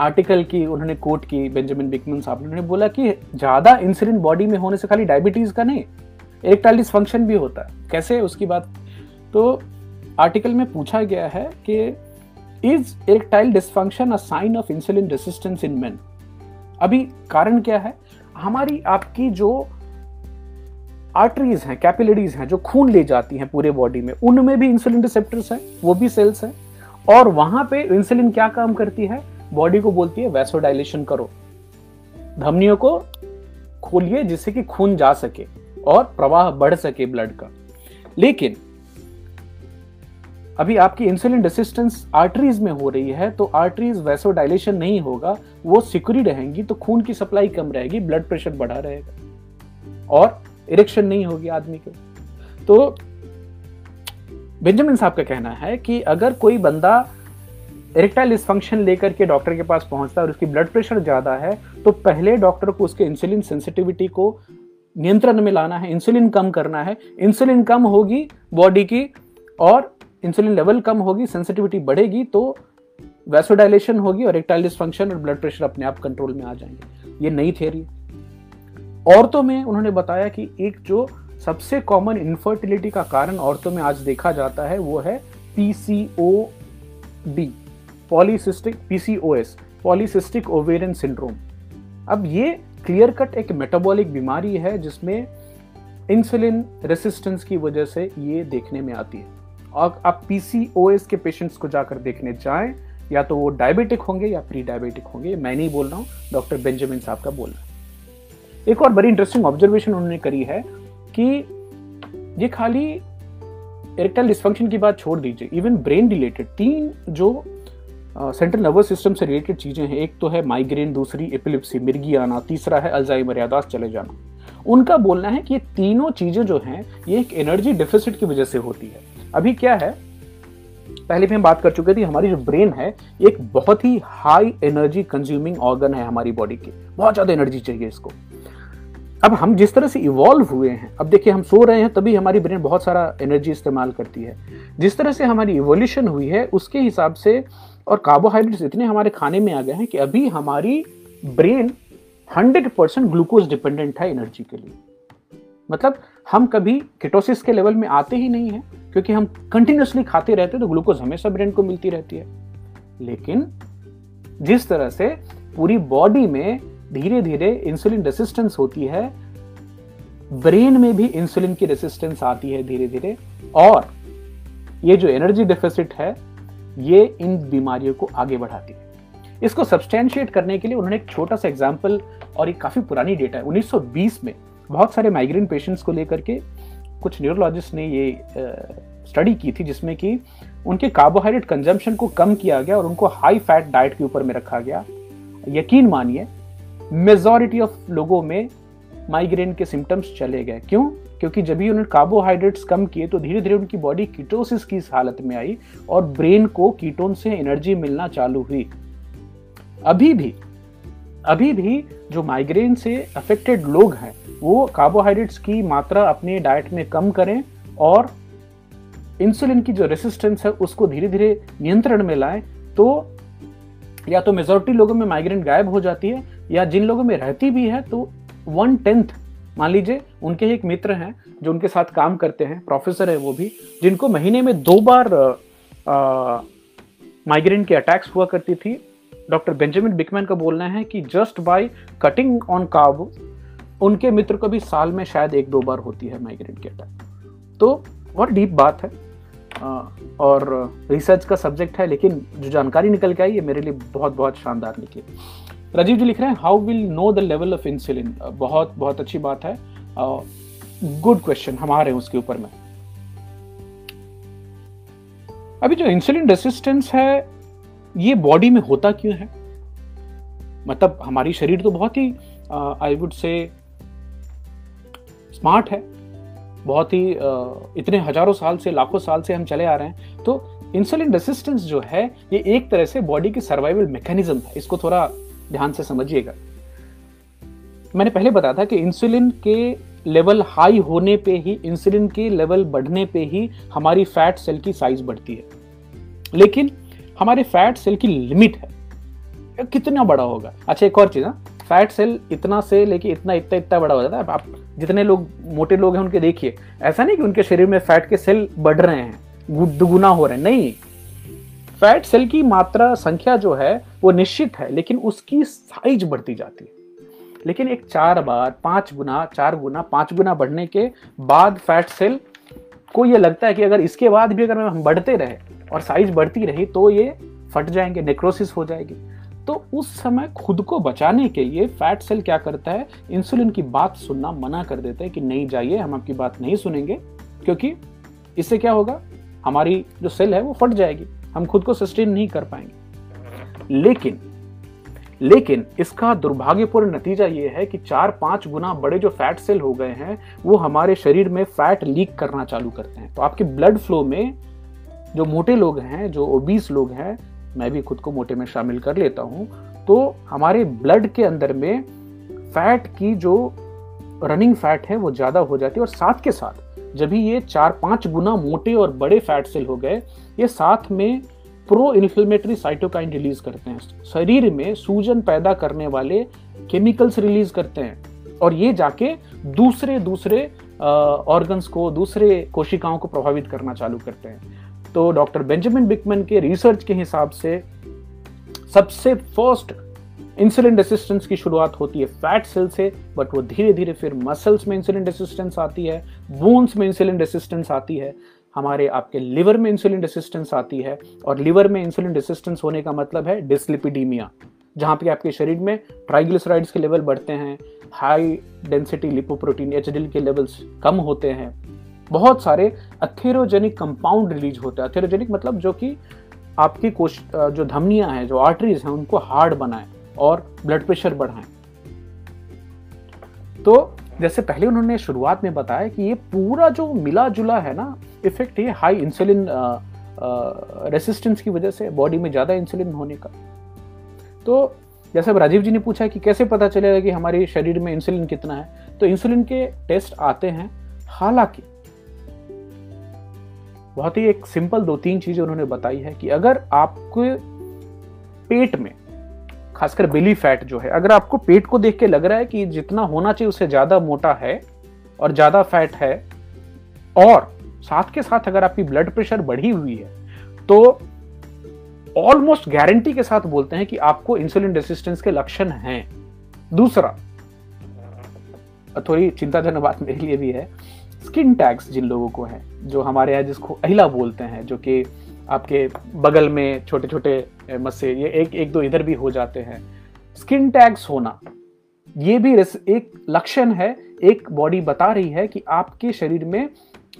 आर्टिकल की, उन्होंने कोट की, बेंजामिन बिकमन साहब ने, उन्होंने बोला कि ज़्यादा इंसुलिन बॉडी में होने से खाली डायबिटीज़ का नहीं इरेक्टाइल डिसफंक्शन भी होता है। कैसे? उसकी बात। तो आर्टिकल में पूछा गया है कि is erectile dysfunction a sign of insulin resistance in men अभी कारण क्या है? हमारी आपकी जो आर्टरीज हैं कैपिलरीज हैं, जो खून ले जाती हैं पूरे बॉडी में, उनमें भी इंसुलिन रिसेप्टर्स हैं, वो भी सेल्स हैं, और वहाँ पे इंसुलिन क्या काम करती है? बॉडी को बोलती है, वैसोडाइलेशन करो। धमनियों को खोलिए जिससे कि खून जा सके और प्रवाह बढ़ सके ब्लड का। लेकिन, अभी आपकी इंसुलिन रेसिस्टेंस आर्टरीज में हो रही है तो आर्टरीज वैसोडाइलेशन नहीं होगा, वो सिक्योरी रहेंगी तो खून की सप्लाई कम रहेगी ब्लड प्रेशर बढ़ा रहेगा और इरेक्शन नहीं होगी आदमी को। तो बेंजामिन साहब का कहना है कि अगर कोई बंदा इरेक्टाइल डिस्फंक्शन लेकर के डॉक्टर के पास पहुँचता है और उसकी ब्लड प्रेशर ज़्यादा है तो पहले डॉक्टर को उसके इंसुलिन सेंसिटिविटी को नियंत्रण में लाना है इंसुलिन कम करना है। इंसुलिन कम होगी बॉडी की और इंसुलिन लेवल कम होगी सेंसिटिविटी बढ़ेगी तो वैसोडाइलेशन होगी और इरेक्टाइल डिस्फंक्शन और ब्लड प्रेशर अपने आप कंट्रोल में आ जाएँगे। ये नई थ्योरी औरतों में उन्होंने बताया कि एक जो सबसे कॉमन इनफर्टिलिटी का कारण औरतों में आज देखा जाता है, वो है PCO D polycystic PCOS polycystic ovarian syndrome अब ये क्लियर कट एक मेटाबॉलिक बीमारी है जिसमें इंसुलिन रेसिस्टेंस की वजह से ये देखने में आती है। और आप पीसीओएस के पेशेंट्स को जाकर देखने जाएँ, या तो वो डायबिटिक होंगे या प्री डायबिटिक होंगे, मैं नहीं बोल रहा हूँ डॉक्टर बेंजामिन साहब का बोलना एक और बड़ी इंटरेस्टिंग ऑब्जर्वेशन उन्होंने करी है कि ये खाली इरेक्टाइल डिस्फंक्शन की बात छोड़ दीजिए इवन ब्रेन रिलेटेड तीन जो सेंट्रल नर्वस सिस्टम से रिलेटेड चीज़ें हैं। एक तो है माइग्रेन दूसरी एपिलिप्सी मिर्गी आना तीसरा है अल्जाइमर यादाश्त चले जाना। उनका बोलना है कि ये तीनों चीज़ें जो हैं, ये एक एनर्जी डिफिसिट की वजह से होती है। अभी क्या है? पहले भी हम बात कर चुके थे हमारी जो ब्रेन है एक बहुत ही हाई एनर्जी कंज्यूमिंग ऑर्गन है हमारी बॉडी के। बहुत ज़्यादा एनर्जी चाहिए इसको। अब हम जिस तरह से इवॉल्व हुए हैं, अब देखिए हम सो रहे हैं, तभी हमारी ब्रेन बहुत सारा एनर्जी इस्तेमाल करती है। जिस तरह से हमारी इवोल्यूशन हुई है, उसके हिसाब से और कार्बोहाइड्रेट्स इतने हमारे खाने में आ गए हैं कि अभी हमारी brain hundred percent glucose dependent है एनर्जी के लिए। मतलब हम कभी किटोसिस के लेवल में आते ही नहीं है, क्योंकि हम कंटिन्यूसली खाते रहते हैं तो ग्लूकोज हमेशा ब्रेन को मिलती रहती है। लेकिन जिस तरह से पूरी बॉडी में धीरे धीरे इंसुलिन रेसिस्टेंस होती है ब्रेन में भी इंसुलिन की रेसिस्टेंस आती है धीरे धीरे और ये जो एनर्जी डेफिसिट है ये इन बीमारियों को आगे बढ़ाती है। इसको सब्सटेंशिएट करने के लिए उन्होंने एक छोटा सा एग्ज़ाम्पल और एक काफ़ी पुरानी डेटा है। 1920 में बहुत सारे माइग्रेन पेशेंट्स को लेकर के कुछ न्यूरोलॉजिस्ट ने ये स्टडी की थी जिसमें कि उनके कार्बोहाइड्रेट कंजम्पशन को कम किया गया और उनको हाई फैट डाइट के ऊपर में रखा गया। यकीन मानिए मेजॉरिटी ऑफ़ लोगों में माइग्रेन के सिम्टम्स चले गए। क्यों? क्योंकि जब भी उन्होंने कार्बोहाइड्रेट्स कम किए तो धीरे धीरे उनकी बॉडी कीटोसिस की हालत में आई और ब्रेन को कीटोन से एनर्जी मिलना चालू हुई। अभी भी अभी भी जो माइग्रेन से अफेक्टेड लोग हैं, वो कार्बोहाइड्रेट्स की मात्रा अपने डाइट में कम करें और इंसुलिन की जो रेसिस्टेंस है, उसको धीरे धीरे नियंत्रण में लाएँ तो या तो मेजोरिटी लोगों में माइग्रेन गायब हो जाती है, या जिन लोगों में रहती भी है तो वन टेंथ मान लीजिए, उनके एक मित्र हैं जो उनके साथ काम करते हैं प्रोफेसर है वो भी, जिनको महीने में दो बार माइग्रेन के अटैक्स हुआ करती थी। डॉक्टर बेंजामिन बिकमैन का बोलना है कि just by cutting on carb उनके मित्र को भी साल में शायद एक दो बार होती है माइग्रेन की अटैक तो बहुत डीप बात है। और रिसर्च का सब्जेक्ट है, लेकिन जो जानकारी निकल के आई है मेरे लिए बहुत बहुत शानदार निकली। राजीव जी लिख रहे हैं how will know the level of insulin बहुत बहुत अच्छी बात है। गुड क्वेश्चन हम आ रहे हैं उसके ऊपर में। अभी जो इंसुलिन रेसिस्टेंस है ये बॉडी में होता क्यों है? मतलब हमारी शरीर तो बहुत ही आई वुड से स्मार्ट है। बहुत ही uh, इतने हज़ारों साल से लाखों साल से हम चले आ रहे हैं। तो इंसुलिन रेसिस्टेंस जो है ये एक तरह से बॉडी की सर्वाइवल मैकेनिज्म है। इसको थोड़ा ध्यान से समझिएगा। मैंने पहले बताया था कि इंसुलिन के लेवल हाई होने पे ही इंसुलिन के लेवल बढ़ने पे ही हमारी फैट सेल की साइज़ बढ़ती है। लेकिन हमारे फैट सेल की लिमिट है। कितना बड़ा होगा? अच्छा एक और चीज़ ना फैट सेल इतना से लेके इतना इतना इतना बड़ा हो जाता है। आप जितने लोग, मोटे लोग हैं, उनके देखिए। ऐसा नहीं कि उनके शरीर में फैट के सेल बढ़ रहे हैं दुगुना हो रहे हैं। नहीं। फैट सेल की मात्रा संख्या जो है, वो निश्चित है, लेकिन उसकी साइज़ बढ़ती जाती है। लेकिन एक चार बार, पाँच गुना, चार गुना, पाँच गुना बढ़ने के बाद फैट सेल को ये लगता है कि अगर इसके बाद भी अगर हम बढ़ते रहे और साइज़ बढ़ती रही तो ये फट जाएँगे नेक्रोसिस हो जाएगी। तो उस समय खुद को बचाने के लिए फैट सेल क्या करता है? इंसुलिन की बात सुनना मना कर देता है कि नहीं जाइए, हम आपकी बात नहीं सुनेंगे, क्योंकि इससे क्या होगा? हमारी जो सेल है, वो फट जाएगी। हम खुद को सस्टेन नहीं कर पाएँगे। लेकिन लेकिन इसका दुर्भाग्यपूर्ण नतीजा यह है कि चार पाँच गुना बड़े जो फैट सेल हो गए हैं, वो हमारे शरीर में फैट लीक करना चालू करते हैं। तो आपके ब्लड फ्लो में जो मोटे लोग हैं, जो ओबीस लोग हैं, मैं भी खुद को मोटे में शामिल कर लेता हूँ तो हमारे ब्लड के अंदर में फैट की जो रनिंग फैट है, वो ज़्यादा हो जाती है और साथ के साथ जब ये चार पाँच गुना मोटे और बड़े फैट सेल हो गए, ये साथ में प्रो इन्फ्लेमेटरी साइटोकाइन रिलीज़ करते हैं। शरीर में सूजन पैदा करने वाले केमिकल्स रिलीज़ करते हैं और ये जाके दूसरे दूसरे ऑर्गन्स को, दूसरे कोशिकाओं को प्रभावित करना चालू करते हैं। तो डॉक्टर बेंजामिन बिकमन के रिसर्च के हिसाब से सबसे फ़र्स्ट इंसुलिन रेसिस्टेंस की शुरुआत होती है फैट सेल से बट वो धीरे धीरे फिर मसल्स में इंसुलिन रेसिस्टेंस आती है बोन्स में इंसुलिन रेसिस्टेंस आती है, हमारे आपके लिवर में इंसुलिन रेसिस्टेंस आती है, और लिवर में इंसुलिन रेसिस्टेंस होने का मतलब है डिसलिपिडीमिया जहाँ पे आपके शरीर में ट्राइग्लिसराइड्स के लेवल बढ़ते हैं हाई डेंसिटी लिपोप्रोटीन एच के लेवल्स कम होते हैं, बहुत सारे अथेरोजेनिक कंपाउंड रिलीज़ होते हैं। अथेरोजेनिक मतलब जो कि आपकी कोश जो धमनियाँ हैं, जो आर्टरीज हैं, उनको हार्ड बनाए। और ब्लड प्रेशर बढ़ाएँ। तो जैसे पहले उन्होंने शुरुआत में बताया कि ये पूरा जो मिला जुला है ना इफ़ेक्ट ये हाई इंसुलिन रेसिस्टेंस की वजह से बॉडी में ज़्यादा इंसुलिन होने का। तो जैसे राजीव जी ने पूछा कि कैसे पता चलेगा कि हमारे शरीर में इंसुलिन कितना है तो इंसुलिन के टेस्ट आते हैं, हालाँकि बहुत ही एक सिंपल दो तीन चीज़ें उन्होंने बताई है कि अगर आपके पेट में खासकर बेली फैट जो है, अगर आपको पेट को देख के लग रहा है कि जितना होना चाहिए उससे ज़्यादा मोटा है और ज़्यादा फैट है, और साथ के साथ अगर आपकी ब्लड प्रेशर बढ़ी हुई है तो ऑलमोस्ट गारंटी के साथ बोलते हैं कि आपको इंसुलिन रेसिस्टेंस के लक्षण हैं। दूसरा थोड़ी चिंताजनक बात मेरे लिए भी है, स्किन टैग्स जिन लोगों को है, जो हमारे यहाँ जिसको अहिला बोलते हैं, जो कि आपके बगल में छोटे छोटे मस्से, ये एक एक दो इधर भी हो जाते हैं। स्किन टैग्स होना, ये भी एक लक्षण है, एक बॉडी बता रही है कि आपके शरीर में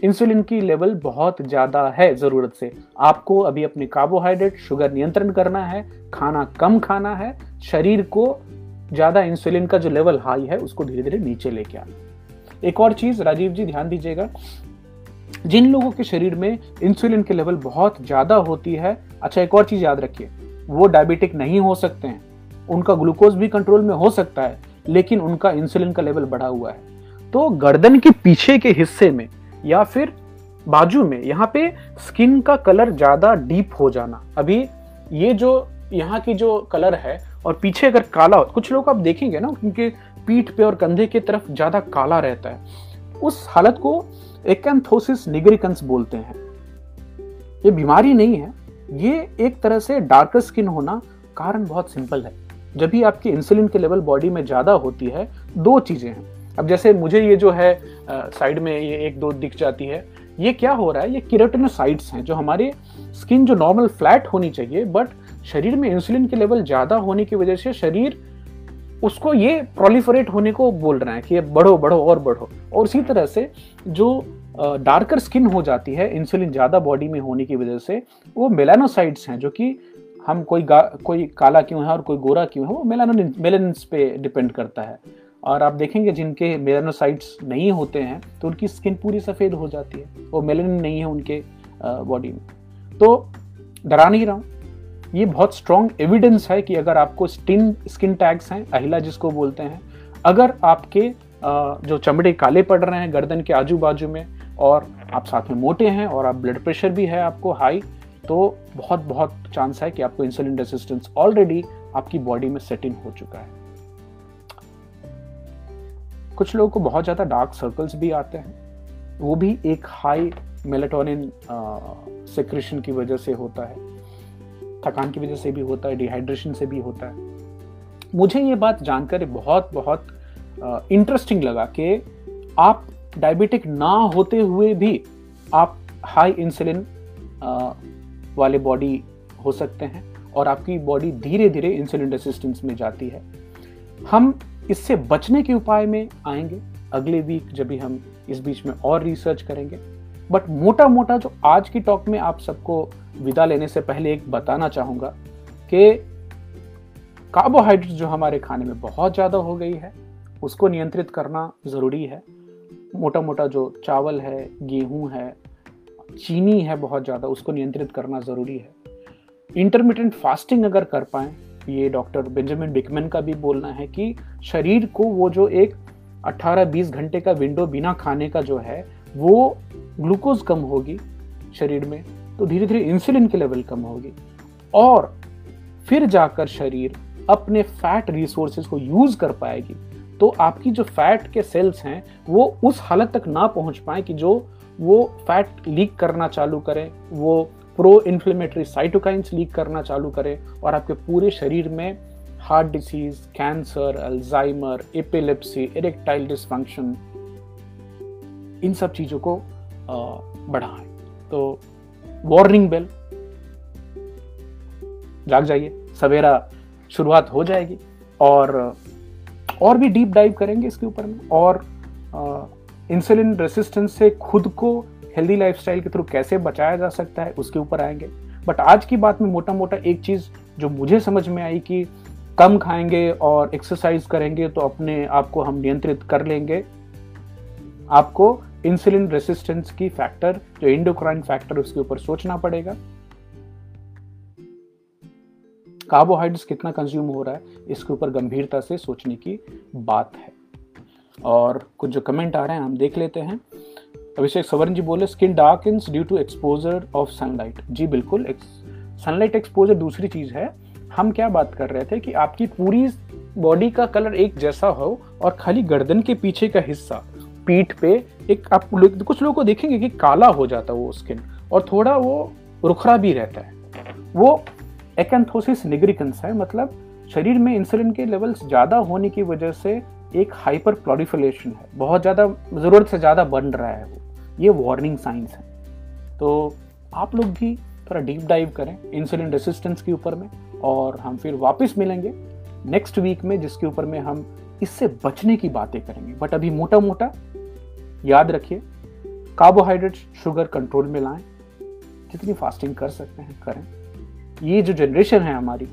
इंसुलिन की लेवल बहुत ज़्यादा है ज़रूरत से। आपको अभी अपने कार्बोहाइड्रेट शुगर नियंत्रण करना है, खाना कम खाना है, शरीर को ज़्यादा इंसुलिन का जो लेवल हाई है, उसको धीरे धीरे नीचे लेके आना। एक और चीज़, राजीव जी, ध्यान दीजिएगा जिन लोगों के शरीर में इंसुलिन की लेवल बहुत ज़्यादा होती है अच्छा एक और चीज़ याद रखिए, वो डायबिटिक नहीं हो सकते हैं। उनका ग्लूकोज भी कंट्रोल में हो सकता है, लेकिन उनका इंसुलिन का लेवल बढ़ा हुआ है। तो गर्दन के पीछे के हिस्से में या फिर बाजू में, यहाँ पे स्किन का कलर ज़्यादा डीप हो जाना। अभी ये जो, यहाँ की जो कलर है, और पीछे अगर काला हो, कुछ लोग आप देखेंगे ना, उनके पीठ पे और कंधे की तरफ़ ज़्यादा काला रहता है। उस हालत को एकेंथोसिस निग्रिकंस बोलते हैं। ये बीमारी नहीं है, ये एक तरह से डार्कर स्किन होना कारण बहुत सिंपल है। जब भी आपकी इंसुलिन के लेवल बॉडी में ज़्यादा होती है, दो चीज़ें हैं। अब जैसे मुझे ये जो है साइड में ये एक दो दिख जाती है, ये क्या हो रहा है? ये किरेटिनोसाइट्स हैं, जो हमारे स्किन जो नॉर्मल फ्लैट होनी चाहिए बट शरीर में इंसुलिन के लेवल ज़्यादा होने की वजह से शरीर उसको ये प्रोलिफरेट होने को बोल रहा है कि ये बढ़ो बढ़ो और बढ़ो। और उसी तरह से जो डार्कर स्किन हो जाती है इंसुलिन ज़्यादा बॉडी में होने की वजह से, वो मेलानोसाइट्स हैं, जो कि हम कोई कोई काला क्यों है और कोई गोरा क्यों है, वो मेलानो मेलेंस पे डिपेंड करता है। और आप देखेंगे जिनके मेलानोसाइट्स नहीं होते हैं तो उनकी स्किन पूरी सफ़ेद हो जाती है, वो मेलानिन नहीं है उनके बॉडी में। तो डरा नहीं रहा हूँ। ये बहुत स्ट्रॉन्ग एविडेंस है कि अगर आपको स्किन स्किन टैग्स हैं, अहिला जिसको बोलते हैं, अगर आपके जो चमड़े काले पड़ रहे हैं गर्दन के आजू बाजू में और आप साथ में मोटे हैं और आप ब्लड प्रेशर भी है आपको हाई तो बहुत बहुत चांस है कि आपको इंसुलिन रेसिस्टेंस ऑलरेडी आपकी बॉडी में सेट इन हो चुका है। कुछ लोगों को बहुत ज़्यादा डार्क सर्कल्स भी आते हैं। वो भी एक हाई मेलेटोनिन सेक्रेशन की वजह से होता है। थकान की वजह से भी होता है डिहाइड्रेशन से भी होता है। मुझे ये बात जानकर बहुत बहुत इंटरेस्टिंग लगा कि आप डायबिटिक ना होते हुए भी आप हाई इंसुलिन वाले बॉडी हो सकते हैं और आपकी बॉडी धीरे धीरे इंसुलिन रेसिस्टेंस में जाती है। हम इससे बचने के उपाय में आएँगे। अगले वीक जब भी हम इस बीच में और रिसर्च करेंगे। बट मोटा मोटा जो आज की टॉक में आप सबको विदा लेने से पहले एक बताना चाहूँगा कि कार्बोहाइड्रेट जो हमारे खाने में बहुत ज़्यादा हो गई है, उसको नियंत्रित करना ज़रूरी है। मोटा मोटा जो चावल है, गेहूँ है, चीनी है बहुत ज़्यादा, उसको नियंत्रित करना ज़रूरी है। इंटरमीडियंट फास्टिंग अगर कर पाएँ, ये डॉक्टर बेंजामिन बिकमैन का भी बोलना है कि शरीर को वो जो एक 18-20 घंटे का विंडो बिना खाने का जो है, वो ग्लूकोज कम होगी शरीर में। तो धीरे धीरे इंसुलिन की लेवल कम होगी। और फिर जाकर शरीर अपने फैट रिसोर्सेज को यूज़ कर पाएगी। तो आपकी जो फैट के सेल्स हैं, वो उस हालत तक ना पहुँच पाए कि जो वो फैट लीक करना चालू करें, वो प्रो इन्फ्लेमेटरी साइटोकाइंस लीक करना चालू करें और आपके पूरे शरीर में heart disease cancer Alzheimer epilepsy erectile dysfunction इन सब चीज़ों को बढ़ाएँ। तो वार्निंग बेल। जाग जाइए। सवेरा शुरुआत हो जाएगी और और भी डीप डाइव करेंगे इसके ऊपर में। और इंसुलिन रेसिस्टेंस से खुद को हेल्दी लाइफस्टाइल के थ्रू कैसे बचाया जा सकता है, उसके ऊपर आएँगे। बट आज की बात में मोटा मोटा एक चीज़ जो मुझे समझ में आई कि कम खाएँगे और एक्सरसाइज करेंगे तो अपने आप को हम नियंत्रित कर लेंगे। आपको इंसुलिन रेसिस्टेंस की फैक्टर जो इंडोक्राइन फैक्टर उसके ऊपर सोचना पड़ेगा। कार्बोहाइड्रेट्स कितना कंज्यूम हो रहा है, इसके ऊपर गंभीरता से सोचने की बात है। और कुछ जो कमेंट आ रहे हैं, हम देख लेते हैं। अभिषेक सवर्ण जी बोले skin dark due to exposure of sunlight जी, बिल्कुल सनलाइट एक्सपोजर दूसरी चीज़ है। हम क्या बात कर रहे थे कि आपकी पूरी बॉडी का कलर एक जैसा हो और खाली गर्दन के पीछे का हिस्सा। पीठ पे एक आप कुछ लोगों को देखेंगे कि काला हो जाता है वो स्किन और थोड़ा वो रुखरा भी रहता है। वो एकेंथोसिस निग्रिकन्स है मतलब शरीर में इंसुलिन के लेवल्स ज़्यादा होने की वजह से एक हाइपर प्लॉरिफिलेशन है। बहुत ज़्यादा, ज़रूरत से ज़्यादा बन रहा है वो। ये वार्निंग साइंस है। तो आप लोग भी थोड़ा डीप डाइव करें इंसुलिन रेसिस्टेंस के ऊपर में और हम फिर वापस मिलेंगे नेक्स्ट वीक में, जिसके ऊपर में हम इससे बचने की बातें करेंगे। बट अभी मोटा मोटा याद रखिए कार्बोहाइड्रेट शुगर कंट्रोल में लाएँ, जितनी फास्टिंग कर सकते हैं, करें। ये जो जनरेशन है हमारी,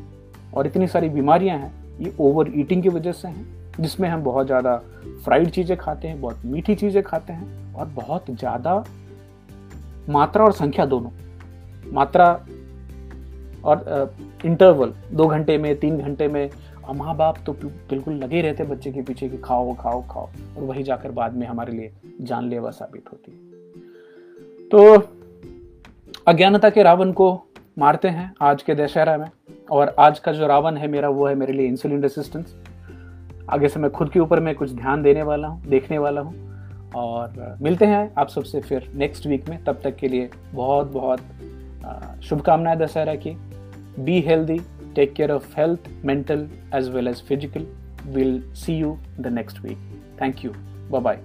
और इतनी सारी बीमारियाँ हैं, ये ओवर ईटिंग की वजह से हैं, जिसमें हम बहुत ज़्यादा फ्राइड चीज़ें खाते हैं, बहुत मीठी चीज़ें खाते हैं, और बहुत ज़्यादा मात्रा और संख्या दोनों, मात्रा और इंटरवल दो घंटे में, तीन घंटे में माँ बाप तो बिल्कुल लगे रहते बच्चे के पीछे कि खाओ खाओ खाओ। और वही जाकर बाद में हमारे लिए जानलेवा साबित होती है। तो अज्ञानता के रावण को मारते हैं आज के दशहरा में। और आज का जो रावण है मेरा, वो है मेरे लिए इंसुलिन रेसिस्टेंस आगे से मैं खुद के ऊपर मैं कुछ ध्यान देने वाला हूँ, देखने वाला हूँ। और मिलते हैं आप सबसे फिर नेक्स्ट वीक में। तब तक के लिए बहुत बहुत शुभकामनाएँ दशहरा की। Be healthy Take care of health, mental, as well as physical. We'll see you the next week. Thank you. Bye bye.